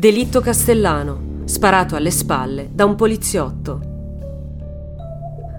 Delitto Castellano, sparato alle spalle da un poliziotto.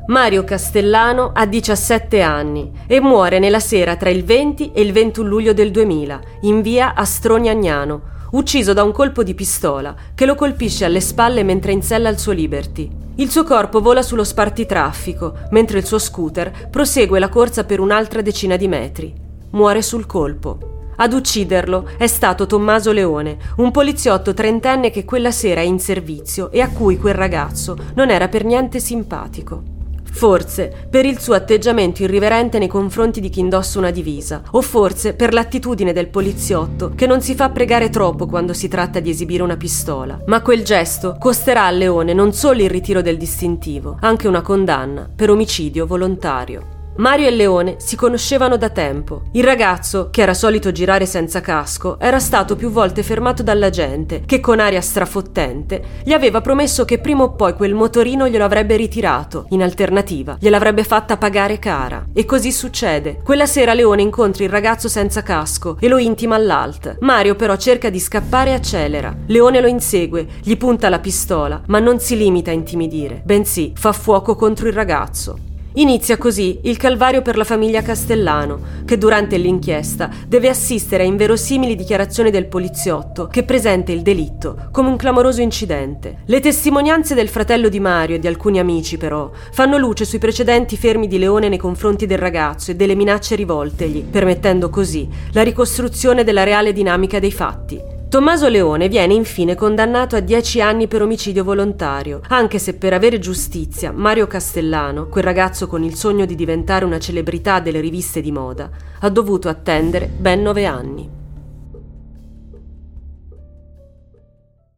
Mario Castellano ha 17 anni e muore nella sera tra il 20 e il 21 luglio del 2000 in via Astroni Agnano, ucciso da un colpo di pistola che lo colpisce alle spalle mentre in sella al suo Liberty. Il suo corpo vola sullo spartitraffico, mentre il suo scooter prosegue la corsa per un'altra decina di metri. Muore sul colpo. Ad ucciderlo è stato Tommaso Leone, un poliziotto trentenne che quella sera è in servizio e a cui quel ragazzo non era per niente simpatico. Forse per il suo atteggiamento irriverente nei confronti di chi indossa una divisa, o forse per l'attitudine del poliziotto che non si fa pregare troppo quando si tratta di esibire una pistola. Ma quel gesto costerà al leone non solo il ritiro del distintivo, anche una condanna per omicidio volontario. Mario e Leone si conoscevano da tempo. Il ragazzo, che era solito girare senza casco, era stato più volte fermato dalla gente, che con aria strafottente gli aveva promesso che prima o poi quel motorino glielo avrebbe ritirato, in alternativa gliel'avrebbe fatta pagare cara. E così succede. Quella sera Leone incontra il ragazzo senza casco e lo intima all'alt. Mario però cerca di scappare e accelera. Leone lo insegue, gli punta la pistola, ma non si limita a intimidire, bensì fa fuoco contro il ragazzo. Inizia così il calvario per la famiglia Castellano, che durante l'inchiesta deve assistere a inverosimili dichiarazioni del poliziotto che presenta il delitto come un clamoroso incidente. Le testimonianze del fratello di Mario e di alcuni amici, però, fanno luce sui precedenti fermi di Leone nei confronti del ragazzo e delle minacce rivoltegli, permettendo così la ricostruzione della reale dinamica dei fatti. Tommaso Leone viene infine condannato a 10 anni per omicidio volontario, anche se per avere giustizia Mario Castellano, quel ragazzo con il sogno di diventare una celebrità delle riviste di moda, ha dovuto attendere ben 9 anni.